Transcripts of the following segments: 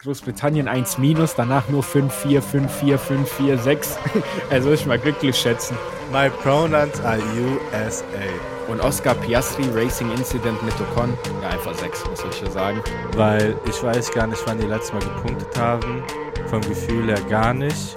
Großbritannien 1 minus, danach nur 5, 4, 5, 4, 5, 4, 6. Er soll sich mal glücklich schätzen. My pronouns are USA. Und Oscar Piastri Racing Incident mit Ocon, ja einfach 6, muss ich ja sagen. Weil ich weiß gar nicht, wann die letztes Mal gepunktet haben. Vom Gefühl her gar nicht.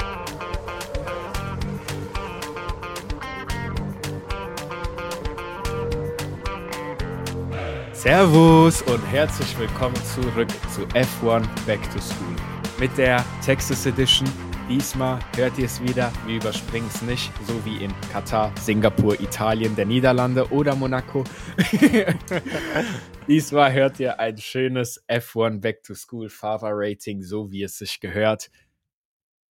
Servus und herzlich willkommen zurück zu F1 Back to School. Mit der Texas Edition. Diesmal hört ihr es wieder, wir überspringen es nicht, so wie in Katar, Singapur, Italien, der Niederlande oder Monaco. Diesmal hört ihr ein schönes F1 Back to School Fahrer-Rating, so wie es sich gehört.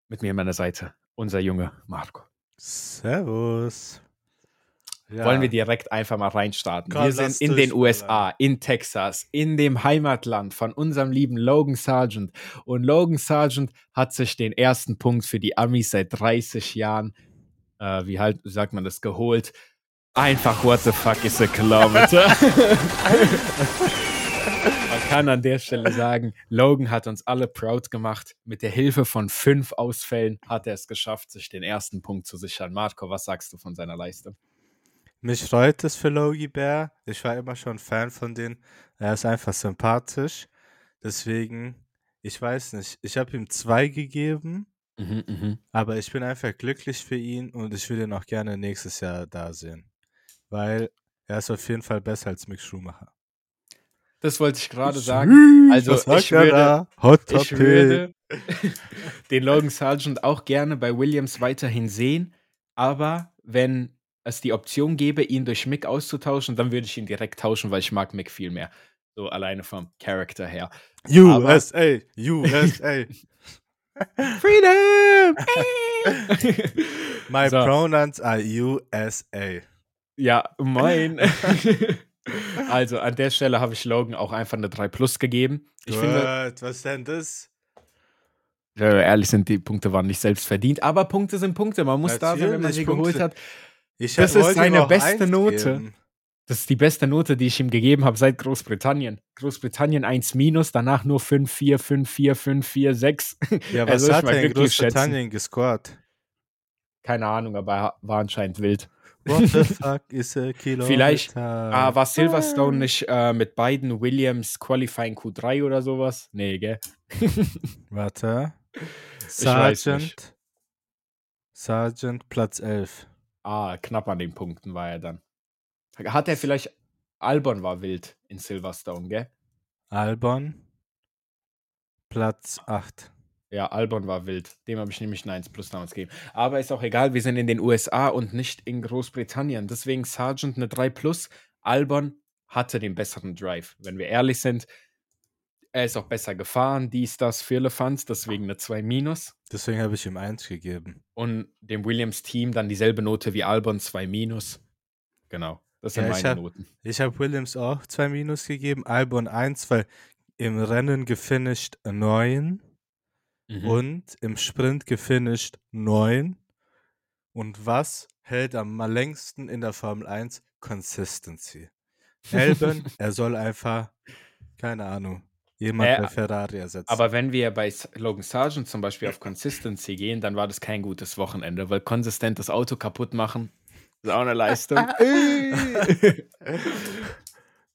Mit mir an meiner Seite, unser Junge Marco. Servus. Ja. Wollen wir direkt einfach mal reinstarten. wir sind in den USA, in Texas, in dem Heimatland von unserem lieben Logan Sargent. Und Logan Sargent hat sich den ersten Punkt für die Amis seit 30 Jahren, äh, wie halt, sagt man das, geholt. Einfach, what the fuck is a kilometer? Man kann an der Stelle sagen, Logan hat uns alle proud gemacht. Mit der Hilfe von fünf Ausfällen hat er es geschafft, sich den ersten Punkt zu sichern. Marco, was sagst du von seiner Leistung? Mich freut es für Logie Bear. Ich war immer schon Fan von denen. Er ist einfach sympathisch. Deswegen, ich weiß nicht, ich habe ihm zwei gegeben, Mhm, mhm. aber ich bin einfach glücklich für ihn und ich will ihn auch gerne nächstes Jahr da sehen. Weil er ist auf jeden Fall besser als Mick Schumacher. Das wollte ich gerade sagen. Also ich er würde, ich würde den Logan Sargent auch gerne bei Williams weiterhin sehen, aber wenn es die Option gäbe, ihn durch Mick auszutauschen, dann würde ich ihn direkt tauschen, weil ich mag Mick viel mehr. So alleine vom Charakter her. USA, USA. Freedom! My So. pronouns are USA. ja, moin. also an der Stelle habe ich Logan auch einfach eine 3 Plus gegeben. Ich finde, What? was denn das? Ja, ehrlich sind, die Punkte waren nicht selbst verdient, aber Punkte sind Punkte. Man muss da sein, wenn man Natürlich, sie geholt Punkte. hat. Ich Das ist seine beste Note. geben. Das ist die beste Note, die ich ihm gegeben habe seit Großbritannien. Großbritannien 1 minus, danach nur 5, 4, 5, 4, 5, 4, 6. Ja, was sich hat er in glücklich schätzen. Großbritannien gescored? Keine Ahnung, aber er war anscheinend wild. What the fuck is a Kilometer? Vielleicht, Ah, war Silverstone nicht äh, mit beiden Williams Qualifying Q3 oder sowas? Nee, gell? Warte. Sergeant. Sergeant Platz 11. Ah, knapp an den Punkten war er dann. Hat er vielleicht. Albon war wild in Silverstone, gell? Albon. Platz 8. Ja, Albon war wild. Dem habe ich nämlich eine 1 plus damals gegeben. Aber ist auch egal, wir sind in den USA und nicht in Großbritannien. Deswegen Sargent eine 3 plus. Albon hatte den besseren Drive. Wenn wir ehrlich sind, er ist auch besser gefahren, dies, das, für Elephants, deswegen eine 2 minus. Deswegen habe ich ihm 1 gegeben. Und dem Williams-Team dann dieselbe Note wie Albon, 2 minus. Genau, das sind Ja, ich meine hab- Noten. Ich habe Williams auch 2 Minus gegeben. Albon 1, weil im Rennen gefinisht 9 Mhm. und im Sprint gefinisht 9. Und was hält am längsten in der Formel 1? Consistency. Elben, er soll einfach, keine Ahnung, jemand Äh, bei Ferrari ersetzen. Aber wenn wir bei Logan Sargent zum Beispiel auf Consistency gehen, dann war das kein gutes Wochenende, weil konsistent das Auto kaputt machen ist auch eine Leistung.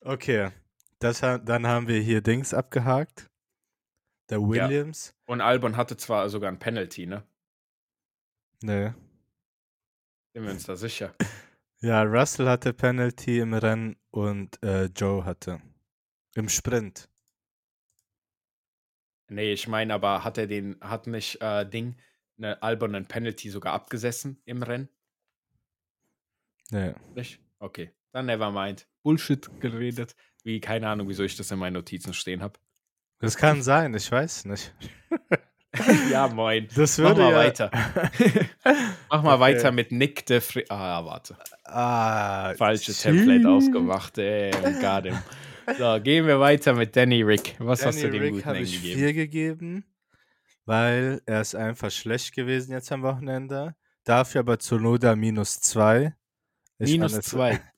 okay, das, dann haben wir hier Dings abgehakt. Der Williams. Und Albon hatte zwar sogar ein Penalty, ne? Nee. Sind wir uns da sicher? Ja, Russell hatte Penalty im Rennen und äh, Joe hatte. Im Sprint. Nee, ich meine, aber hat er den, hat nicht äh, Ding, ne Albon ein Penalty sogar abgesessen im Rennen? Nee. Nicht? Okay, dann never mind. Bullshit geredet. Wie, keine Ahnung, wieso ich das in meinen Notizen stehen habe. Das kann sein, ich weiß nicht. ja, moin. Das Mach würde mal ja, weiter. Mach mal Okay. weiter mit Nick de Fri Ah, warte. Ah, Falsche. Template aufgemacht. Ey, him. So, gehen wir weiter mit Danny Rick. Was hast du Danny dem Rick guten habe ich gegeben? vier gegeben, weil er ist einfach schlecht gewesen jetzt am Wochenende. Dafür aber zu Noda minus zwei. Ich Minus es- zwei.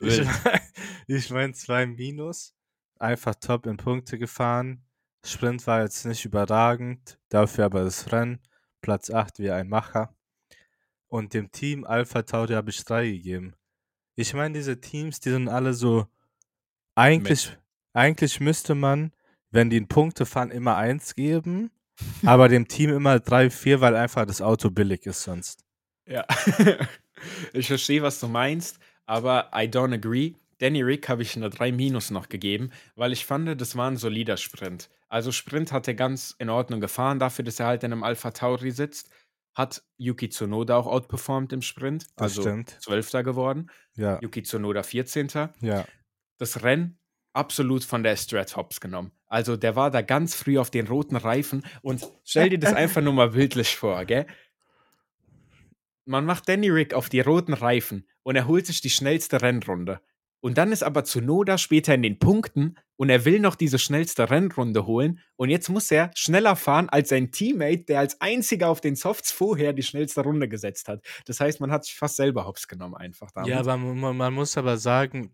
Ich Wild. mein, ich mein zwei Minus. Einfach top in Punkte gefahren. Sprint war jetzt nicht überragend, dafür aber das Rennen. Platz 8 wie ein Macher. Und dem Team Alpha Tauri habe ich 3 gegeben. Ich meine, diese Teams, die sind alle so. Eigentlich, eigentlich müsste man, wenn die in Punkte fahren, immer 1 geben, aber dem Team immer 3, 4, weil einfach das Auto billig ist sonst. Ja. ich verstehe, was du meinst, aber I don't agree. Danny Rick habe ich eine 3 Minus noch gegeben, weil ich fand, das war ein solider Sprint. Also Sprint hat er ganz in Ordnung gefahren, dafür, dass er halt in einem Alpha Tauri sitzt. Hat Yuki Tsunoda auch outperformed im Sprint, Das also stimmt. Zwölfter geworden. Ja, Yuki Tsunoda 14. ja. Das Rennen absolut von der Strat Hops genommen. Also der war da ganz früh auf den roten Reifen und stell dir das einfach nur mal bildlich vor, gell? Man macht Danny Rick auf die roten Reifen und er holt sich die schnellste Rennrunde. Und dann ist aber Tsunoda später in den Punkten und er will noch diese schnellste Rennrunde holen. Und jetzt muss er schneller fahren als sein Teammate, der als einziger auf den Softs vorher die schnellste Runde gesetzt hat. Das heißt, man hat sich fast selber hops genommen einfach damit. Ja, aber man, man muss aber sagen,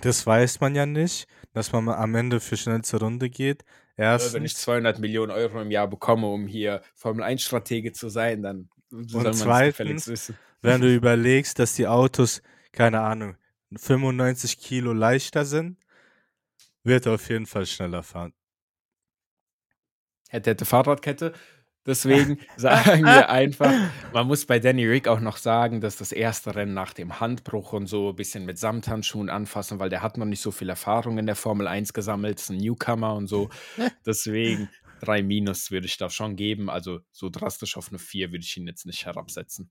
das weiß man ja nicht, dass man am Ende für schnellste Runde geht. Ja, wenn ich Erstens. 200 Millionen Euro im Jahr bekomme, um hier Formel-1-Stratege zu sein, dann soll man zweitens, wissen. wenn du überlegst, dass die Autos, keine Ahnung, 95 Kilo leichter sind, wird er auf jeden Fall schneller fahren. Hätte, hätte Fahrradkette. Deswegen sagen wir einfach, man muss bei Danny Rick auch noch sagen, dass das erste Rennen nach dem Handbruch und so ein bisschen mit Samthandschuhen anfassen, weil der hat noch nicht so viel Erfahrung in der Formel 1 gesammelt, ist ein Newcomer und so. Deswegen drei Minus würde ich da schon geben. Also so drastisch auf eine 4 würde ich ihn jetzt nicht herabsetzen.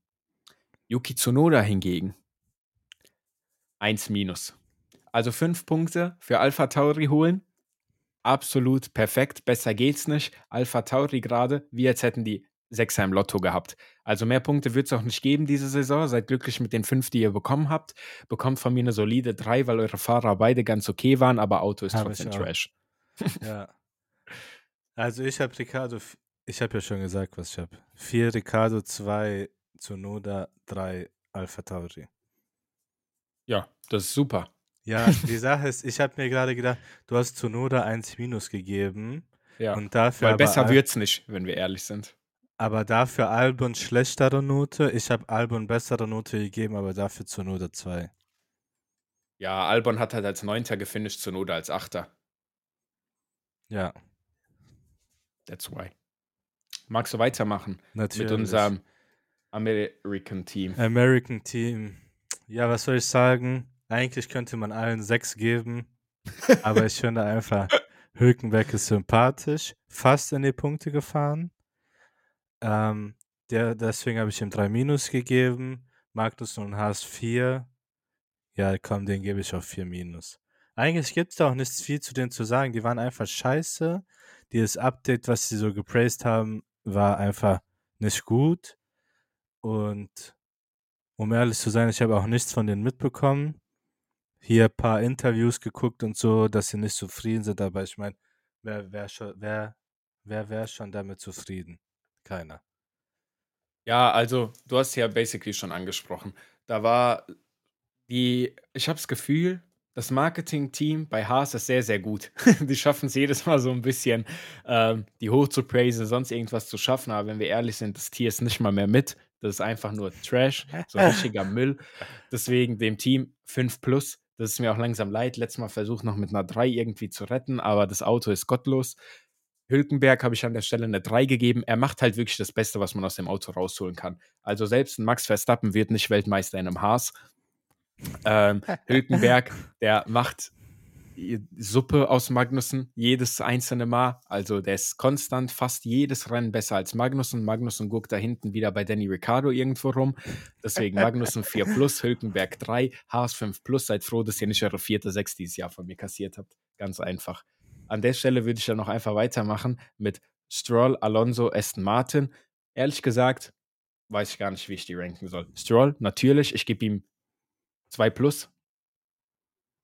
Yuki Tsunoda hingegen. 1 Minus. Also fünf Punkte für Alpha Tauri holen. Absolut perfekt. Besser geht's nicht. Alpha Tauri gerade, wie als hätten die Sechser im Lotto gehabt. Also mehr Punkte wird es auch nicht geben diese Saison. Seid glücklich mit den fünf, die ihr bekommen habt. Bekommt von mir eine solide drei, weil eure Fahrer beide ganz okay waren, aber Auto ist Hab trotzdem. Trash. Ja. Also ich habe Ricardo, ich habe ja schon gesagt, was ich habe. Vier Ricardo, zwei Tsunoda, drei Alpha Tauri. Ja, das ist super. Ja, die Sache ist, ich habe mir gerade gedacht, du hast Tsunoda 1 minus gegeben Ja. und dafür weil besser Al- wird's nicht, wenn wir ehrlich sind. aber dafür Albon schlechtere Note. Ich habe Albon bessere Note gegeben, aber dafür Tsunoda 2. Ja, Albon hat halt als Neunter gefinisht, Zunoda als Achter. Ja, That's why. Magst du weitermachen natürlich. mit unserem American Team? American Team. Ja, was soll ich sagen? Eigentlich könnte man allen sechs geben, aber ich finde einfach, Hülkenberg ist sympathisch, fast in die Punkte gefahren. Ähm, der, deswegen habe ich ihm drei Minus gegeben. Magnus und Haas vier. Ja, komm, den gebe ich auch vier Minus. Eigentlich gibt es da auch nichts viel zu denen zu sagen. Die waren einfach scheiße. Dieses Update, was sie so gepraised haben, war einfach nicht gut. Und um ehrlich zu sein, ich habe auch nichts von denen mitbekommen. Hier ein paar Interviews geguckt und so, dass sie nicht zufrieden sind, aber ich meine, wer wäre schon, wer, wer wäre schon damit zufrieden? Keiner. Ja, also du hast ja basically schon angesprochen. Da war die, ich habe das Gefühl, das Marketing-Team bei Haas ist sehr, sehr gut. die schaffen es jedes Mal so ein bisschen, ähm, die hoch zu praisen, sonst irgendwas zu schaffen. Aber wenn wir ehrlich sind, das Tier ist nicht mal mehr mit. Das ist einfach nur Trash, so ein richtiger Müll. Deswegen dem Team 5 plus. Das ist mir auch langsam leid. Letztes Mal versucht noch mit einer 3 irgendwie zu retten, aber das Auto ist gottlos. Hülkenberg habe ich an der Stelle eine 3 gegeben. Er macht halt wirklich das Beste, was man aus dem Auto rausholen kann. Also selbst ein Max Verstappen wird nicht Weltmeister in einem Haas. Ähm, Hülkenberg, der macht Suppe aus Magnussen jedes einzelne Mal. Also der ist konstant fast jedes Rennen besser als Magnussen. Magnussen guckt da hinten wieder bei Danny Ricciardo irgendwo rum. Deswegen Magnussen 4 plus, Hülkenberg 3, Haas 5 plus. Seid froh, dass ihr nicht eure vierte 6 dieses Jahr von mir kassiert habt. Ganz einfach. An der Stelle würde ich dann noch einfach weitermachen mit Stroll, Alonso, Aston Martin. Ehrlich gesagt, weiß ich gar nicht, wie ich die ranken soll. Stroll, natürlich, ich gebe ihm 2 plus,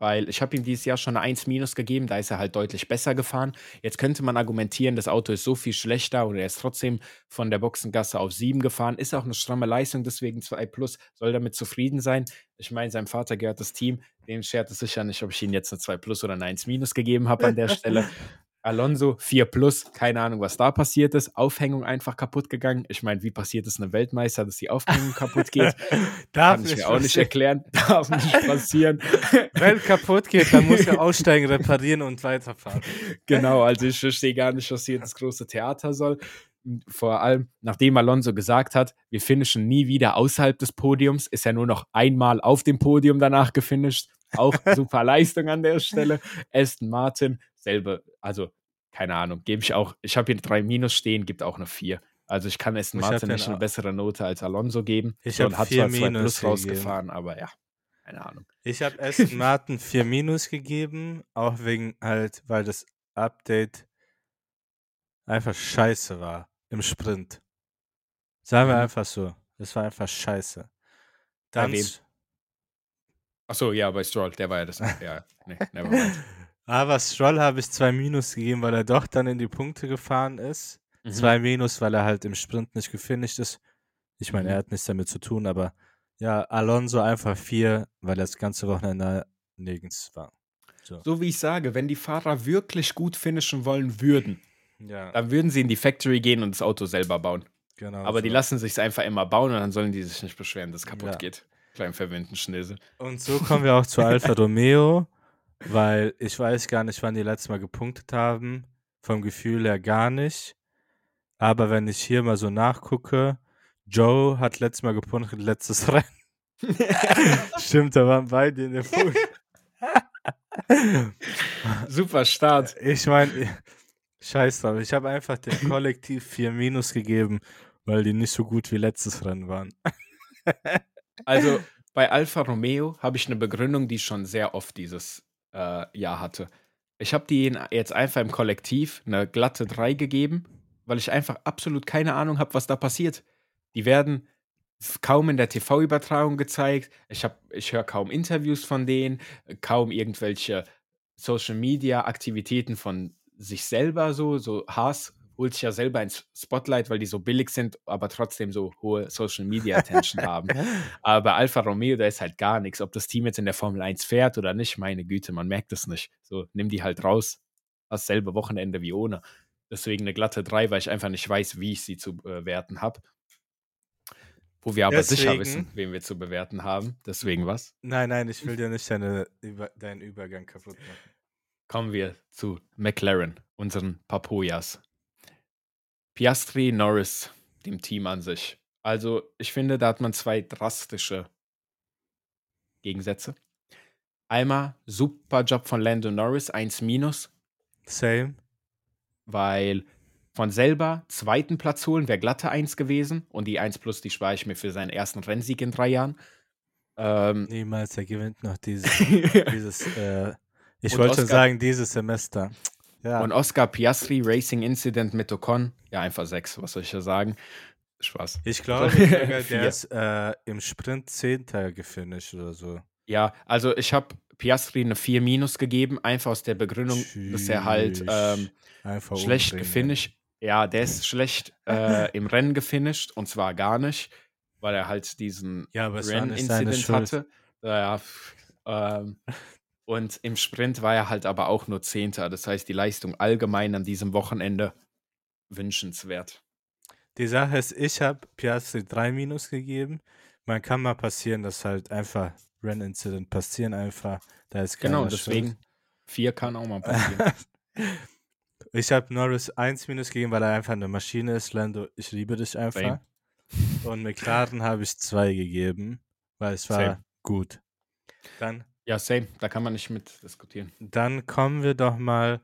weil ich habe ihm dieses Jahr schon eine 1 minus gegeben, da ist er halt deutlich besser gefahren. Jetzt könnte man argumentieren, das Auto ist so viel schlechter und er ist trotzdem von der Boxengasse auf 7 gefahren, ist auch eine stramme Leistung, deswegen 2 plus, soll damit zufrieden sein. Ich meine, seinem Vater gehört das Team, dem schert es sicher nicht, ob ich ihm jetzt eine 2 plus oder eine 1 minus gegeben habe an der Stelle. Alonso 4 plus, keine Ahnung, was da passiert ist. Aufhängung einfach kaputt gegangen. Ich meine, wie passiert es einem Weltmeister, dass die Aufhängung kaputt geht? Darf Kann ich mir auch nicht erklären. Darf nicht passieren. Wenn kaputt geht, dann muss er aussteigen, reparieren und weiterfahren. genau, also ich verstehe gar nicht, was hier das große Theater soll. Vor allem, nachdem Alonso gesagt hat, wir finishen nie wieder außerhalb des Podiums, ist er nur noch einmal auf dem Podium danach gefinisht. Auch super Leistung an der Stelle. Aston Martin, selbe, also keine Ahnung, gebe ich auch, ich habe hier drei Minus stehen, gibt auch eine vier. Also ich kann Aston Martin nicht eine bessere Note als Alonso geben. Ich habe hat zwar zwei Plus gegeben. rausgefahren, aber ja, keine Ahnung. Ich habe Aston Martin vier Minus gegeben, auch wegen halt, weil das Update einfach scheiße war im Sprint. Sagen wir mhm. einfach so. Das war einfach scheiße. Dann. Achso, ja, bei Stroll, der war ja das. ja, nee, nevermind. Aber Stroll habe ich zwei Minus gegeben, weil er doch dann in die Punkte gefahren ist. Mhm. Zwei Minus, weil er halt im Sprint nicht gefinisht ist. Ich meine, mhm. er hat nichts damit zu tun, aber ja, Alonso einfach vier, weil er das ganze Wochenende nirgends war. So. so wie ich sage, wenn die Fahrer wirklich gut finishen wollen würden, ja. dann würden sie in die Factory gehen und das Auto selber bauen. Genau. Aber so. die lassen sich einfach immer bauen und dann sollen die sich nicht beschweren, dass es kaputt ja. geht. Kleinen verwendeten Schnitzel. Und so kommen wir auch zu Alfa Romeo, weil ich weiß gar nicht, wann die letztes Mal gepunktet haben. Vom Gefühl her gar nicht. Aber wenn ich hier mal so nachgucke, Joe hat letztes Mal gepunktet, letztes Rennen. Stimmt, da waren beide in der Punkt. Super Start. Ich meine, scheiß drauf, ich habe einfach dem Kollektiv 4 Minus gegeben, weil die nicht so gut wie letztes Rennen waren. Also bei Alfa Romeo habe ich eine Begründung, die ich schon sehr oft dieses äh, Jahr hatte. Ich habe die jetzt einfach im Kollektiv eine glatte 3 gegeben, weil ich einfach absolut keine Ahnung habe, was da passiert. Die werden kaum in der TV-Übertragung gezeigt. Ich, ich höre kaum Interviews von denen, kaum irgendwelche Social-Media-Aktivitäten von sich selber so. So Haas holt sich ja selber ins Spotlight, weil die so billig sind, aber trotzdem so hohe Social Media Attention haben. Aber bei Alfa Romeo, da ist halt gar nichts. Ob das Team jetzt in der Formel 1 fährt oder nicht, meine Güte, man merkt es nicht. So, nimm die halt raus. Dasselbe Wochenende wie ohne. Deswegen eine glatte 3, weil ich einfach nicht weiß, wie ich sie zu bewerten habe. Wo wir aber Deswegen, sicher wissen, wen wir zu bewerten haben. Deswegen was? Nein, nein, ich will dir nicht deine, über, deinen Übergang kaputt machen. Kommen wir zu McLaren, unseren Papoyas. Piastri, Norris, dem Team an sich. Also, ich finde, da hat man zwei drastische Gegensätze. Einmal super Job von Lando Norris, 1 minus. Same. Weil von selber zweiten Platz holen wäre glatte 1 gewesen und die 1 plus, die spare ich mir für seinen ersten Rennsieg in drei Jahren. Ähm, Niemals, er gewinnt noch dieses, dieses äh, ich wollte Oscar, sagen, dieses Semester. Ja. Und Oscar Piastri, Racing Incident mit Ocon, ja, einfach sechs, was soll ich da sagen? Spaß. Ich glaube, der ist äh, im Sprint Zehnter gefinisht oder so. Ja, also ich habe Piastri eine 4 minus gegeben, einfach aus der Begründung, Tschüss. dass er halt ähm, schlecht gefinisht. Ja, der ist schlecht äh, im Rennen gefinisht und zwar gar nicht, weil er halt diesen ja, Renn-Incident hatte. Ja, ähm, und im Sprint war er halt aber auch nur Zehnter. Das heißt, die Leistung allgemein an diesem Wochenende wünschenswert. Die Sache ist, ich habe Piastri 3 Minus gegeben. Man kann mal passieren, dass halt einfach Rennincident passieren einfach. Da ist genau, deswegen 4 kann auch mal passieren. ich habe Norris 1 Minus gegeben, weil er einfach eine Maschine ist. Lando, ich liebe dich einfach. Same. Und McLaren habe ich 2 gegeben, weil es war Same. gut. Dann ja, same. Da kann man nicht mit diskutieren. Dann kommen wir doch mal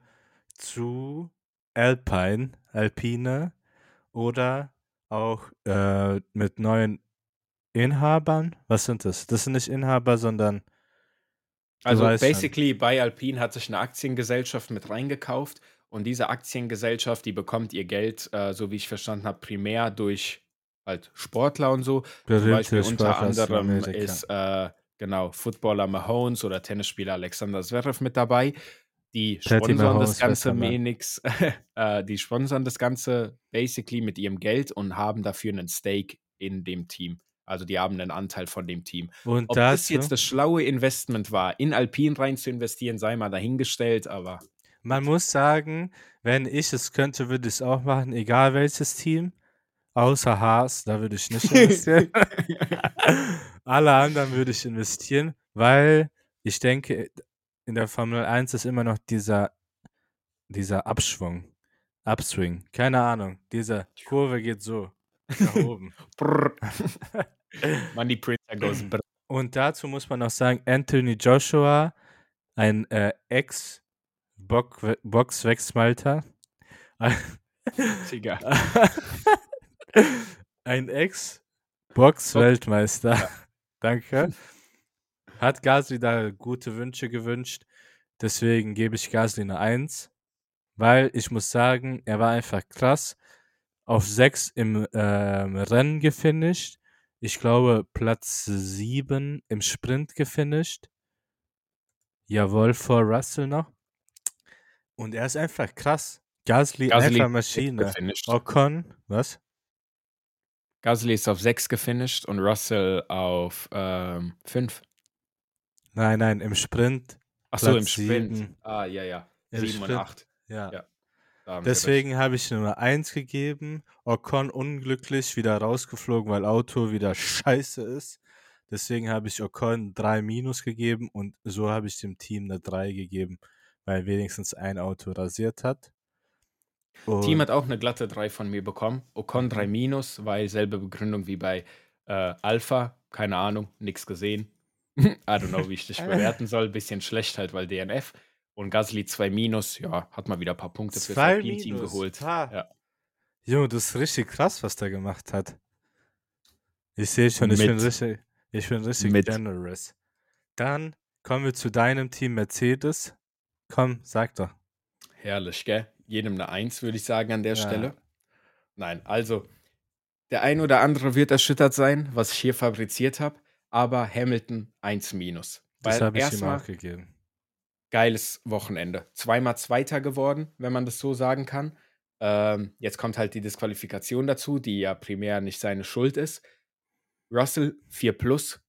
zu Alpine, Alpine oder auch äh, mit neuen Inhabern. Was sind das? Das sind nicht Inhaber, sondern. Also basically schon. bei Alpine hat sich eine Aktiengesellschaft mit reingekauft und diese Aktiengesellschaft, die bekommt ihr Geld, äh, so wie ich verstanden habe, primär durch halt Sportler und so. Berühmte Zum Beispiel unter anderem ist äh, genau, Footballer Mahomes oder Tennisspieler Alexander Zverev mit dabei. Die sponsern das Ganze wenigstens, äh, die sponsern das Ganze basically mit ihrem Geld und haben dafür einen Stake in dem Team. Also die haben einen Anteil von dem Team. Und Ob das jetzt das schlaue Investment war, in Alpine rein zu investieren, sei mal dahingestellt, aber. Man muss sagen, wenn ich es könnte, würde ich es auch machen, egal welches Team. Außer Haas, da würde ich nicht investieren. Alle anderen würde ich investieren, weil ich denke, in der Formel 1 ist immer noch dieser, dieser Abschwung, Upswing, keine Ahnung, diese Kurve geht so nach oben. Money Printer goes brr. Und dazu muss man noch sagen, Anthony Joshua, ein äh, Ex-Boxwechsmalter, ein Ex-Box-Weltmeister. Danke, hat Gasly da gute Wünsche gewünscht. Deswegen gebe ich Gasly eine 1, weil ich muss sagen, er war einfach krass. Auf 6 im ähm, Rennen gefinisht. Ich glaube, Platz 7 im Sprint gefinisht. Jawohl, vor Russell noch. Und er ist einfach krass. Gasly, Gasly einfach Maschine. Ocon, was? Gasly ist auf 6 gefinisht und Russell auf 5. Nein, nein, im Sprint. Achso, im Platz Sprint. sieben. Ah, ja, ja. Im 7 und Sprint. 8. Ja. Ja. Deswegen habe ich nur 1 gegeben. Ocon unglücklich wieder rausgeflogen, weil Auto wieder scheiße ist. Deswegen habe ich Ocon 3 Minus gegeben und so habe ich dem Team eine 3 gegeben, weil wenigstens ein Auto rasiert hat. Und Team hat auch eine glatte 3 von mir bekommen. Ocon 3 Mhm. minus, weil selbe Begründung wie bei äh, Alpha. Keine Ahnung, nichts gesehen. I don't know, wie ich dich bewerten soll. Bisschen schlecht halt, weil DNF. Und Gasly 2 minus, ja, hat mal wieder ein paar Punkte Zwei Alpine-Team Minus, geholt. ha. Ja. Junge, das ist richtig krass, was der gemacht hat. Ich sehe schon, ich bin Mit. richtig, ich bin richtig Mit. generous. Dann kommen wir zu deinem Team Mercedes. Komm, sag doch. Herrlich, gell? Jedem eine 1, würde ich sagen, an der Ja. Stelle. Nein, also, der ein oder andere wird erschüttert sein, was ich hier fabriziert habe, aber Hamilton 1 minus. Das habe ich ihm auch gegeben. geiles Wochenende. Zweimal Zweiter geworden, wenn man das so sagen kann. Ähm, jetzt kommt halt die Disqualifikation dazu, die ja primär nicht seine Schuld ist. Russell 4 plus.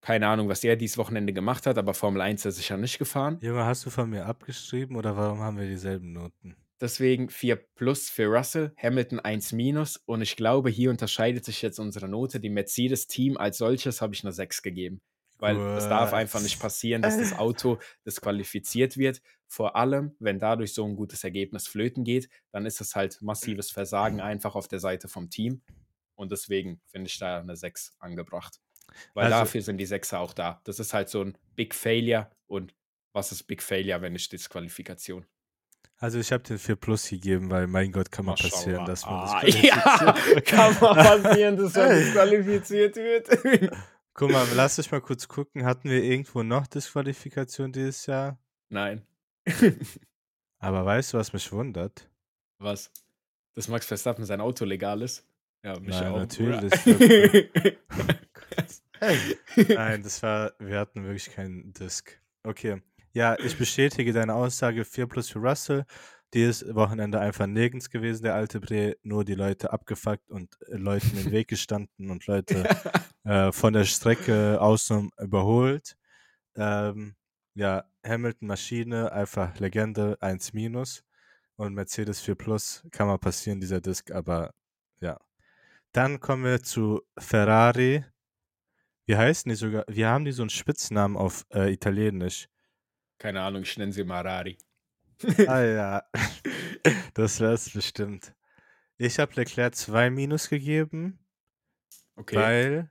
Keine Ahnung, was er dieses Wochenende gemacht hat, aber Formel 1 ist er sicher nicht gefahren. Junge, hast du von mir abgeschrieben oder warum haben wir dieselben Noten? Deswegen 4 plus für Russell, Hamilton 1 minus. Und ich glaube, hier unterscheidet sich jetzt unsere Note. Die Mercedes-Team als solches habe ich eine 6 gegeben. Weil es darf einfach nicht passieren, dass das Auto disqualifiziert wird. Vor allem, wenn dadurch so ein gutes Ergebnis flöten geht, dann ist es halt massives Versagen einfach auf der Seite vom Team. Und deswegen finde ich da eine 6 angebracht. Weil Also- dafür sind die 6er auch da. Das ist halt so ein Big Failure. Und was ist Big Failure, wenn nicht Disqualifikation? Also ich habe den 4 Plus gegeben, weil mein Gott kann mal passieren, dass man das ah, Ja, kann mal passieren, dass man disqualifiziert wird. Guck mal, lass dich mal kurz gucken. Hatten wir irgendwo noch Disqualifikation dieses Jahr? Nein. Aber weißt du, was mich wundert? Was? Dass Max Verstappen sein Auto legal ist? Ja, mich Nein, auch. natürlich. Nein, das war, wir hatten wirklich keinen Disc. Okay. Ja, ich bestätige deine Aussage 4 plus für Russell. Dieses Wochenende einfach nirgends gewesen, der alte Bre, nur die Leute abgefuckt und äh, Leuten im Weg gestanden und Leute äh, von der Strecke außen überholt. Ähm, ja, Hamilton Maschine, einfach Legende 1 minus und Mercedes 4 plus, kann mal passieren, dieser Disc, aber ja. Dann kommen wir zu Ferrari. Wie heißen die sogar? Wir haben die so einen Spitznamen auf äh, Italienisch. Keine Ahnung, ich nenne sie Marari. Ah ja, das wär's bestimmt. Ich habe Leclerc 2 Minus gegeben, Okay. weil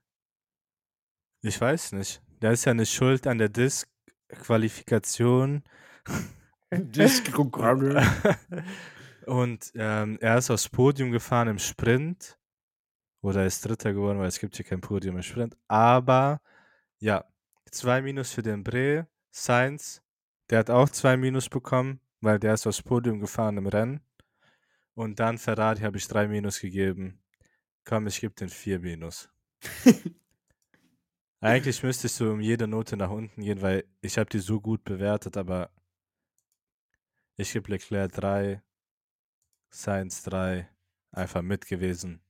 ich weiß nicht. Der ist ja nicht schuld an der Disqualifikation. Und ähm, er ist aufs Podium gefahren im Sprint. Oder ist Dritter geworden, weil es gibt hier kein Podium im Sprint. Aber ja, zwei Minus für den Bre. Sainz, der hat auch zwei Minus bekommen, weil der ist aufs Podium gefahren im Rennen. Und dann Ferrari habe ich drei Minus gegeben. Komm, ich gebe den vier Minus. Eigentlich müsste ich so um jede Note nach unten gehen, weil ich habe die so gut bewertet, aber ich gebe Leclerc 3, Sainz 3, einfach mit gewesen.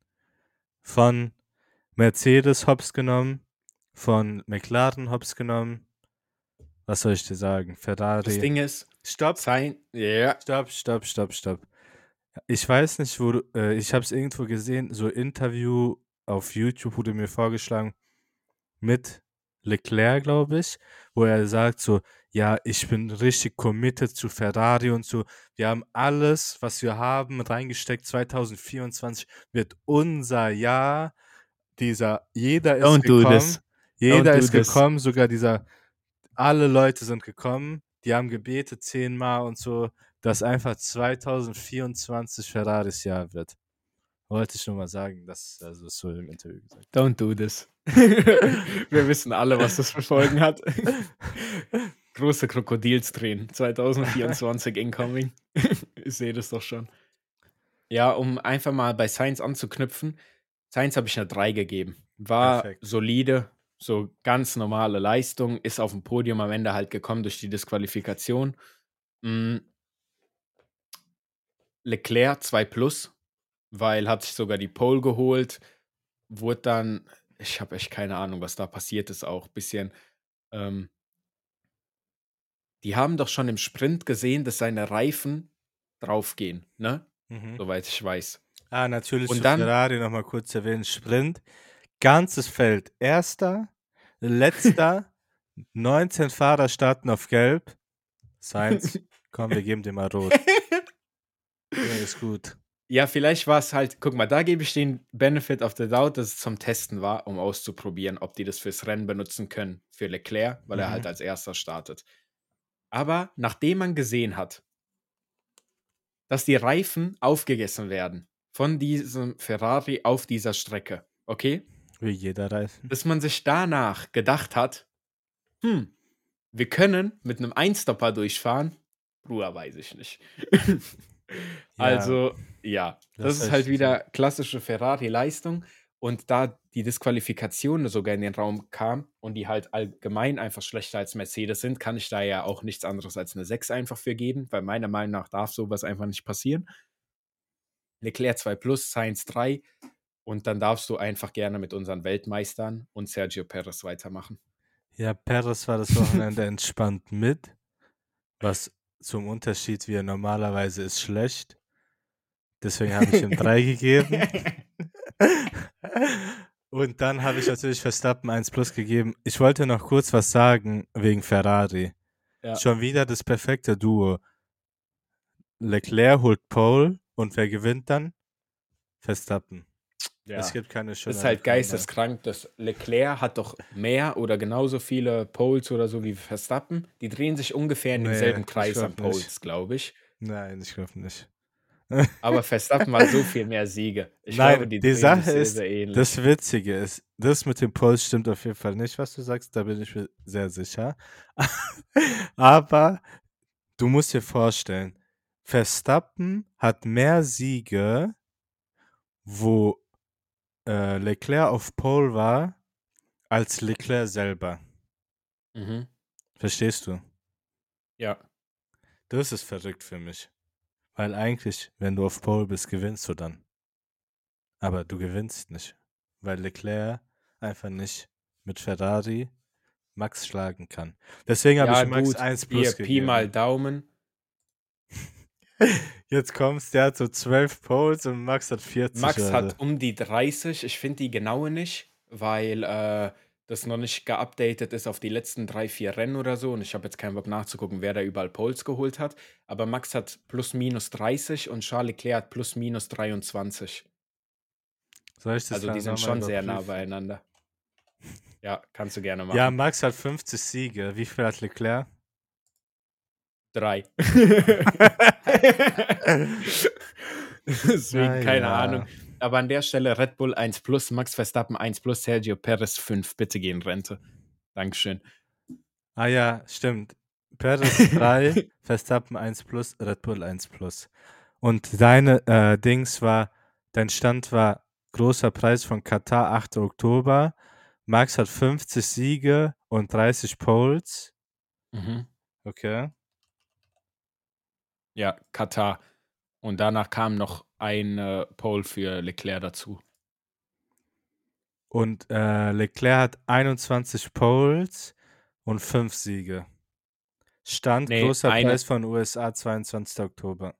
Von Mercedes hops genommen, von McLaren hops genommen was soll ich dir sagen? Ferrari. Das Ding ist, stopp. Sein, ja. Stopp, stopp, stopp, stopp. Ich weiß nicht, wo du, äh, ich habe es irgendwo gesehen, so Interview auf YouTube wurde mir vorgeschlagen mit Leclerc, glaube ich, wo er sagt so, ja, ich bin richtig committed zu Ferrari und so. Wir haben alles, was wir haben, reingesteckt. 2024 wird unser Jahr. Dieser, jeder ist Don't do gekommen. Jeder ist this. gekommen, sogar dieser, alle Leute sind gekommen. Die haben gebetet zehnmal und so, dass einfach 2024 Ferraris Jahr wird. Wollte ich nur mal sagen, das also ist so im Interview gesagt. Don't do this. Wir wissen alle, was das für Folgen hat. Große Krokodilstränen. 2024 incoming. ich sehe das doch schon. Ja, um einfach mal bei Science anzuknüpfen. Science habe ich eine 3 gegeben. War Perfekt. solide, so ganz normale Leistung, ist auf dem Podium am Ende halt gekommen durch die Disqualifikation. Mm. Leclerc 2 plus, weil hat sich sogar die Pole geholt, wurde dann, ich habe echt keine Ahnung, was da passiert ist, auch bisschen. Ähm, die haben doch schon im Sprint gesehen, dass seine Reifen draufgehen, ne? Mhm. Soweit ich weiß. Ah, natürlich Und dann- Ferrari nochmal kurz erwähnen. Sprint, ganzes Feld. Erster, letzter, 19 Fahrer starten auf Gelb. Sainz, komm, wir geben dir mal Rot. Ja, ist gut. Ja, vielleicht war es halt, guck mal, da gebe ich den Benefit of the Doubt, dass es zum Testen war, um auszuprobieren, ob die das fürs Rennen benutzen können, für Leclerc, weil er Mhm. halt als erster startet. Aber nachdem man gesehen hat, dass die Reifen aufgegessen werden von diesem Ferrari auf dieser Strecke, okay? Wie jeder Reifen. Dass man sich danach gedacht hat, hm, wir können mit einem Einstopper durchfahren, Bruder, weiß ich nicht. Also, ja, das das, ist halt wieder klassische Ferrari-Leistung. Und da die Disqualifikation sogar in den Raum kam und die halt allgemein einfach schlechter als Mercedes sind, kann ich da ja auch nichts anderes als eine 6 einfach für geben, weil meiner Meinung nach darf sowas einfach nicht passieren. Leclerc 2 Plus, Sainz 3 und dann darfst du einfach gerne mit unseren Weltmeistern und Sergio Perez weitermachen. Ja, Perez war das Wochenende entspannt mit, was zum Unterschied, wie er normalerweise ist, schlecht. Deswegen habe ich ihm drei gegeben. Und dann habe ich natürlich Verstappen 1 Plus gegeben. Ich wollte noch kurz was sagen wegen Ferrari. Ja. Schon wieder das perfekte Duo. Leclerc holt Pole und wer gewinnt dann? Verstappen. Ja. Es gibt keine Das schönere ist halt geisteskrank, dass Leclerc hat doch mehr oder genauso viele Poles oder so wie Verstappen. Die drehen sich ungefähr in Nee, demselben Kreis an. Poles, glaube ich. Nein, ich glaube nicht. Aber Verstappen hat so viel mehr Siege. Ich Nein, glaube, die, die Sache ist, sehr ähnlich. Das Witzige ist, das mit dem Puls stimmt auf jeden Fall nicht, was du sagst, da bin ich mir sehr sicher. Aber du musst dir vorstellen, Verstappen hat mehr Siege, wo äh, Leclerc auf Pole war, als Leclerc selber. mhm. Verstehst du? Ja. Das ist verrückt für mich. Weil eigentlich, wenn du auf Pole bist, gewinnst du dann. Aber du gewinnst nicht. Weil Leclerc einfach nicht mit Ferrari Max schlagen kann. Deswegen habe ja, ich Max gut. 1 Hier, plus Pi gegeben. mal Daumen. Jetzt kommst, der hat so 12 Poles und Max hat 40. Max oder hat um die 30. Ich finde die genaue nicht, weil äh, das noch nicht geupdatet ist auf die letzten drei, vier Rennen oder so. Und ich habe jetzt keinen Bock nachzugucken, wer da überall Poles geholt hat. Aber Max hat plus minus 30 und Charles Leclerc hat plus minus 23. Soll ich das Also die sind schon sehr nah beieinander. Ja, kannst du gerne machen. Ja, Max hat 50 Siege. Wie viel hat Leclerc? Drei. Deswegen, Na keine ja. Ahnung. Aber an der Stelle Red Bull 1 plus, Max Verstappen 1 plus, Sergio Perez 5. Bitte geh in Rente. Dankeschön. Ah ja, stimmt. Perez 3, Verstappen 1 plus, Red Bull 1 plus. Und deine äh, Dings war, dein Stand war großer Preis von Katar, 8. Oktober. Max hat 50 Siege und 30 Poles. Mhm. Okay. Ja, Katar. Und danach kam noch ein äh, Pole für Leclerc dazu. Und äh, Leclerc hat 21 Poles und 5 Siege. Stand Nee, großer eine- Preis von USA 22. Oktober.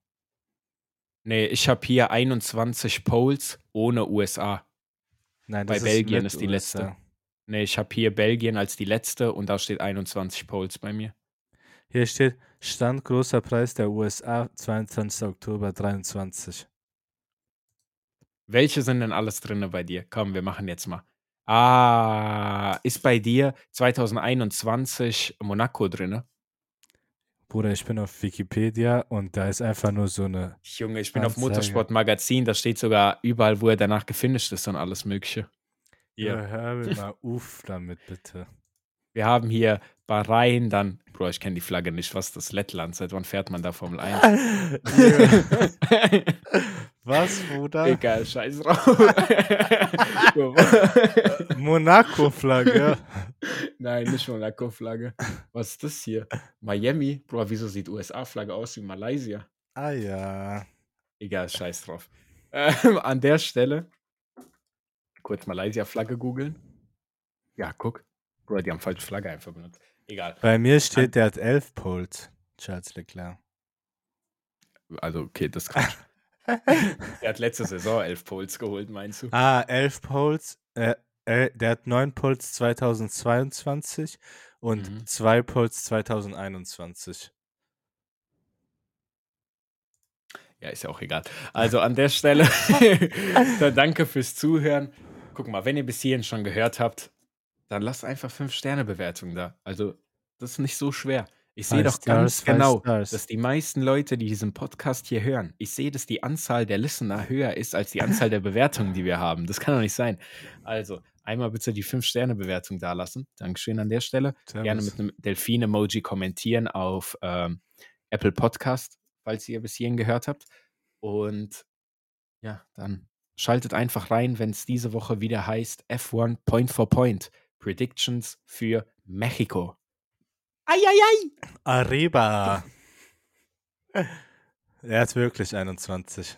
Nee, ich habe hier 21 Polls ohne USA. Nein, Bei das Belgien ist die letzte. USA. Nee, ich habe hier Belgien als die letzte und da steht 21 Polls bei mir. Hier steht Stand großer Preis der USA 22. Oktober 23. Welche sind denn alles drinne bei dir? Komm, wir machen jetzt mal. Ah, ist bei dir 2021 Monaco drinne? Bruder, ich bin auf Wikipedia und da ist einfach nur so eine. Junge, ich bin auf Anzeige. Motorsport Magazin, da steht sogar überall, wo er danach gefinisht ist und alles Mögliche. Ja, hör mir mal uff damit, bitte. Wir haben hier Bahrain, dann, Bro, ich kenne die Flagge nicht, was ist das Lettland? Seit wann fährt man da Formel 1? Was, Bruder? Egal, scheiß drauf. Monaco-Flagge. Nein, nicht Monaco-Flagge. Was ist das hier? Miami? Bro, wieso sieht USA-Flagge aus wie Malaysia? ah ja. Egal, scheiß drauf. Ähm, an der Stelle kurz Malaysia-Flagge googeln. Ja, guck. Bro, die haben falsche Flagge einfach benutzt. Egal. Bei mir steht, der hat elf Poles. Charles Leclerc. Also, okay, das kann Er hat letzte Saison elf Poles geholt, meinst du? Ah, elf Poles. Äh, äh, der hat neun Poles 2022 und Mhm. zwei Poles 2021. Ja, ist ja auch egal. Also an der Stelle, danke fürs Zuhören. Guck mal, wenn ihr bis hierhin schon gehört habt, dann lasst einfach 5-Sterne-Bewertung da. Also, das ist nicht so schwer. Ich sehe doch ganz stars, genau, stars. dass die meisten Leute, die diesen Podcast hier hören, ich sehe, dass die Anzahl der Listener höher ist als die Anzahl der Bewertungen, die wir haben. Das kann doch nicht sein. Also, einmal bitte die 5-Sterne-Bewertung da lassen. Dankeschön an der Stelle. Gerne mit einem Delfin-Emoji kommentieren auf ähm, Apple Podcast, falls ihr bis hierhin gehört habt. Und ja, dann schaltet einfach rein, wenn es diese Woche wieder heißt F1 Point for Point. Predictions für Mexiko. Eieiei! Arriba. er hat wirklich 21.